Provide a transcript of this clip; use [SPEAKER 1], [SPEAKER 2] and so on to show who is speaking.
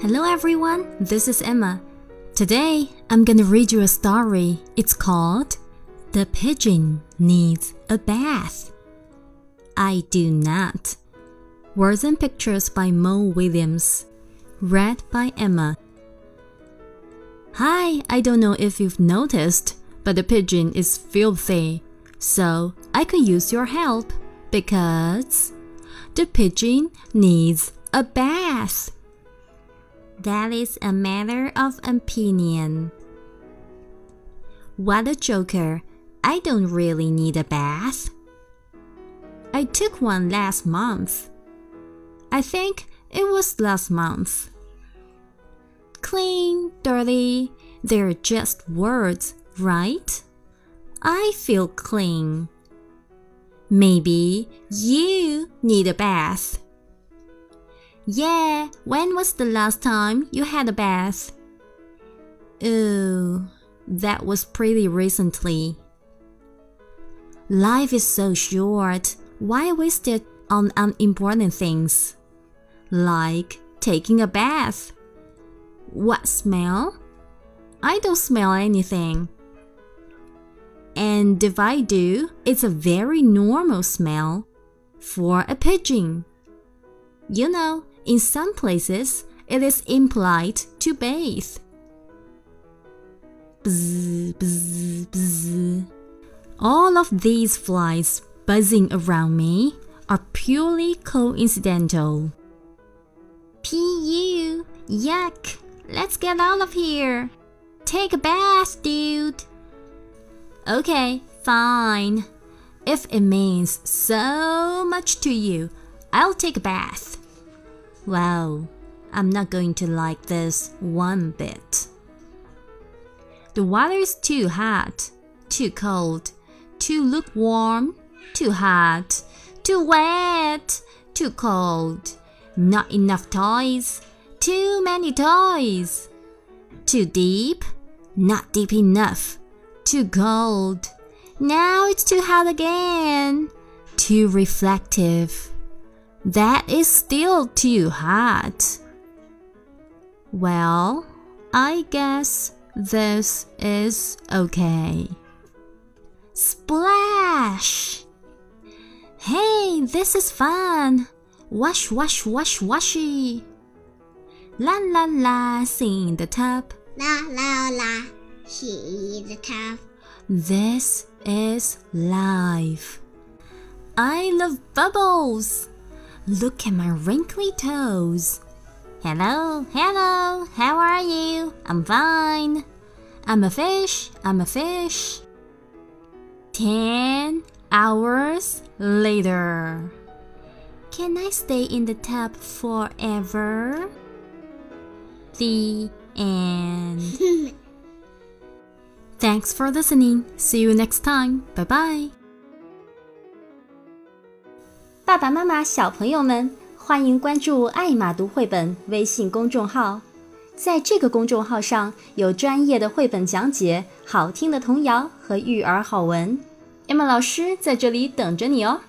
[SPEAKER 1] Hello everyone, this is Emma. Today I'm gonna read you a story. It's called The Pigeon Needs a Bath. I Do Not. Words and pictures by Mo Willems. Read by Emma. Hi, I don't know if you've noticed, but the pigeon is filthy. So I could use your help because the pigeon needs a bath. That is a matter of opinion. What a joker. I don't really need a bath. I took one last month. I think it was last month. Clean, dirty, they're just words, right? I feel clean. Maybe you need a bath. Yeah, when was the last time you had a bath? Oh, that was pretty recently. Life is so short. Why waste it on unimportant things? Like taking a bath. What smell? I don't smell anything. And if I do, it's a very normal smell for a pigeon. You know, in some places, it is impolite to bathe. Bzz, bzz, bzz. All of these flies buzzing around me are purely coincidental. Pu, yuck, let's get out of here. Take a bath, dude. Okay, fine. If it means so much to you, I'll take a bath. Well, I'm not going to like this one bit. The water is too hot, too cold, too lukewarm, too hot, too wet, too cold, not enough toys, too many toys, too deep, not deep enough, too cold. Now it's too hot again, too reflective. That is still too hot. Well, I guess this is okay. Splash! Hey, this is fun! Wash, wash, wash, washy! La la la, sing in the tub.
[SPEAKER 2] La la la, she the tub.
[SPEAKER 1] This is life. I love bubbles. Look at my wrinkly toes. Hello, hello, how are you? I'm fine. I'm a fish, I'm a fish. Ten hours later. Can I stay in the tub forever? The end. Thanks for listening. See you next time. Bye bye. 爸爸妈妈、小朋友们，欢迎关注“爱马读绘本”微信公众号。在这个公众号上有专业的绘本讲解、好听的童谣和育儿好文。Emma 老师在这里等着你哦。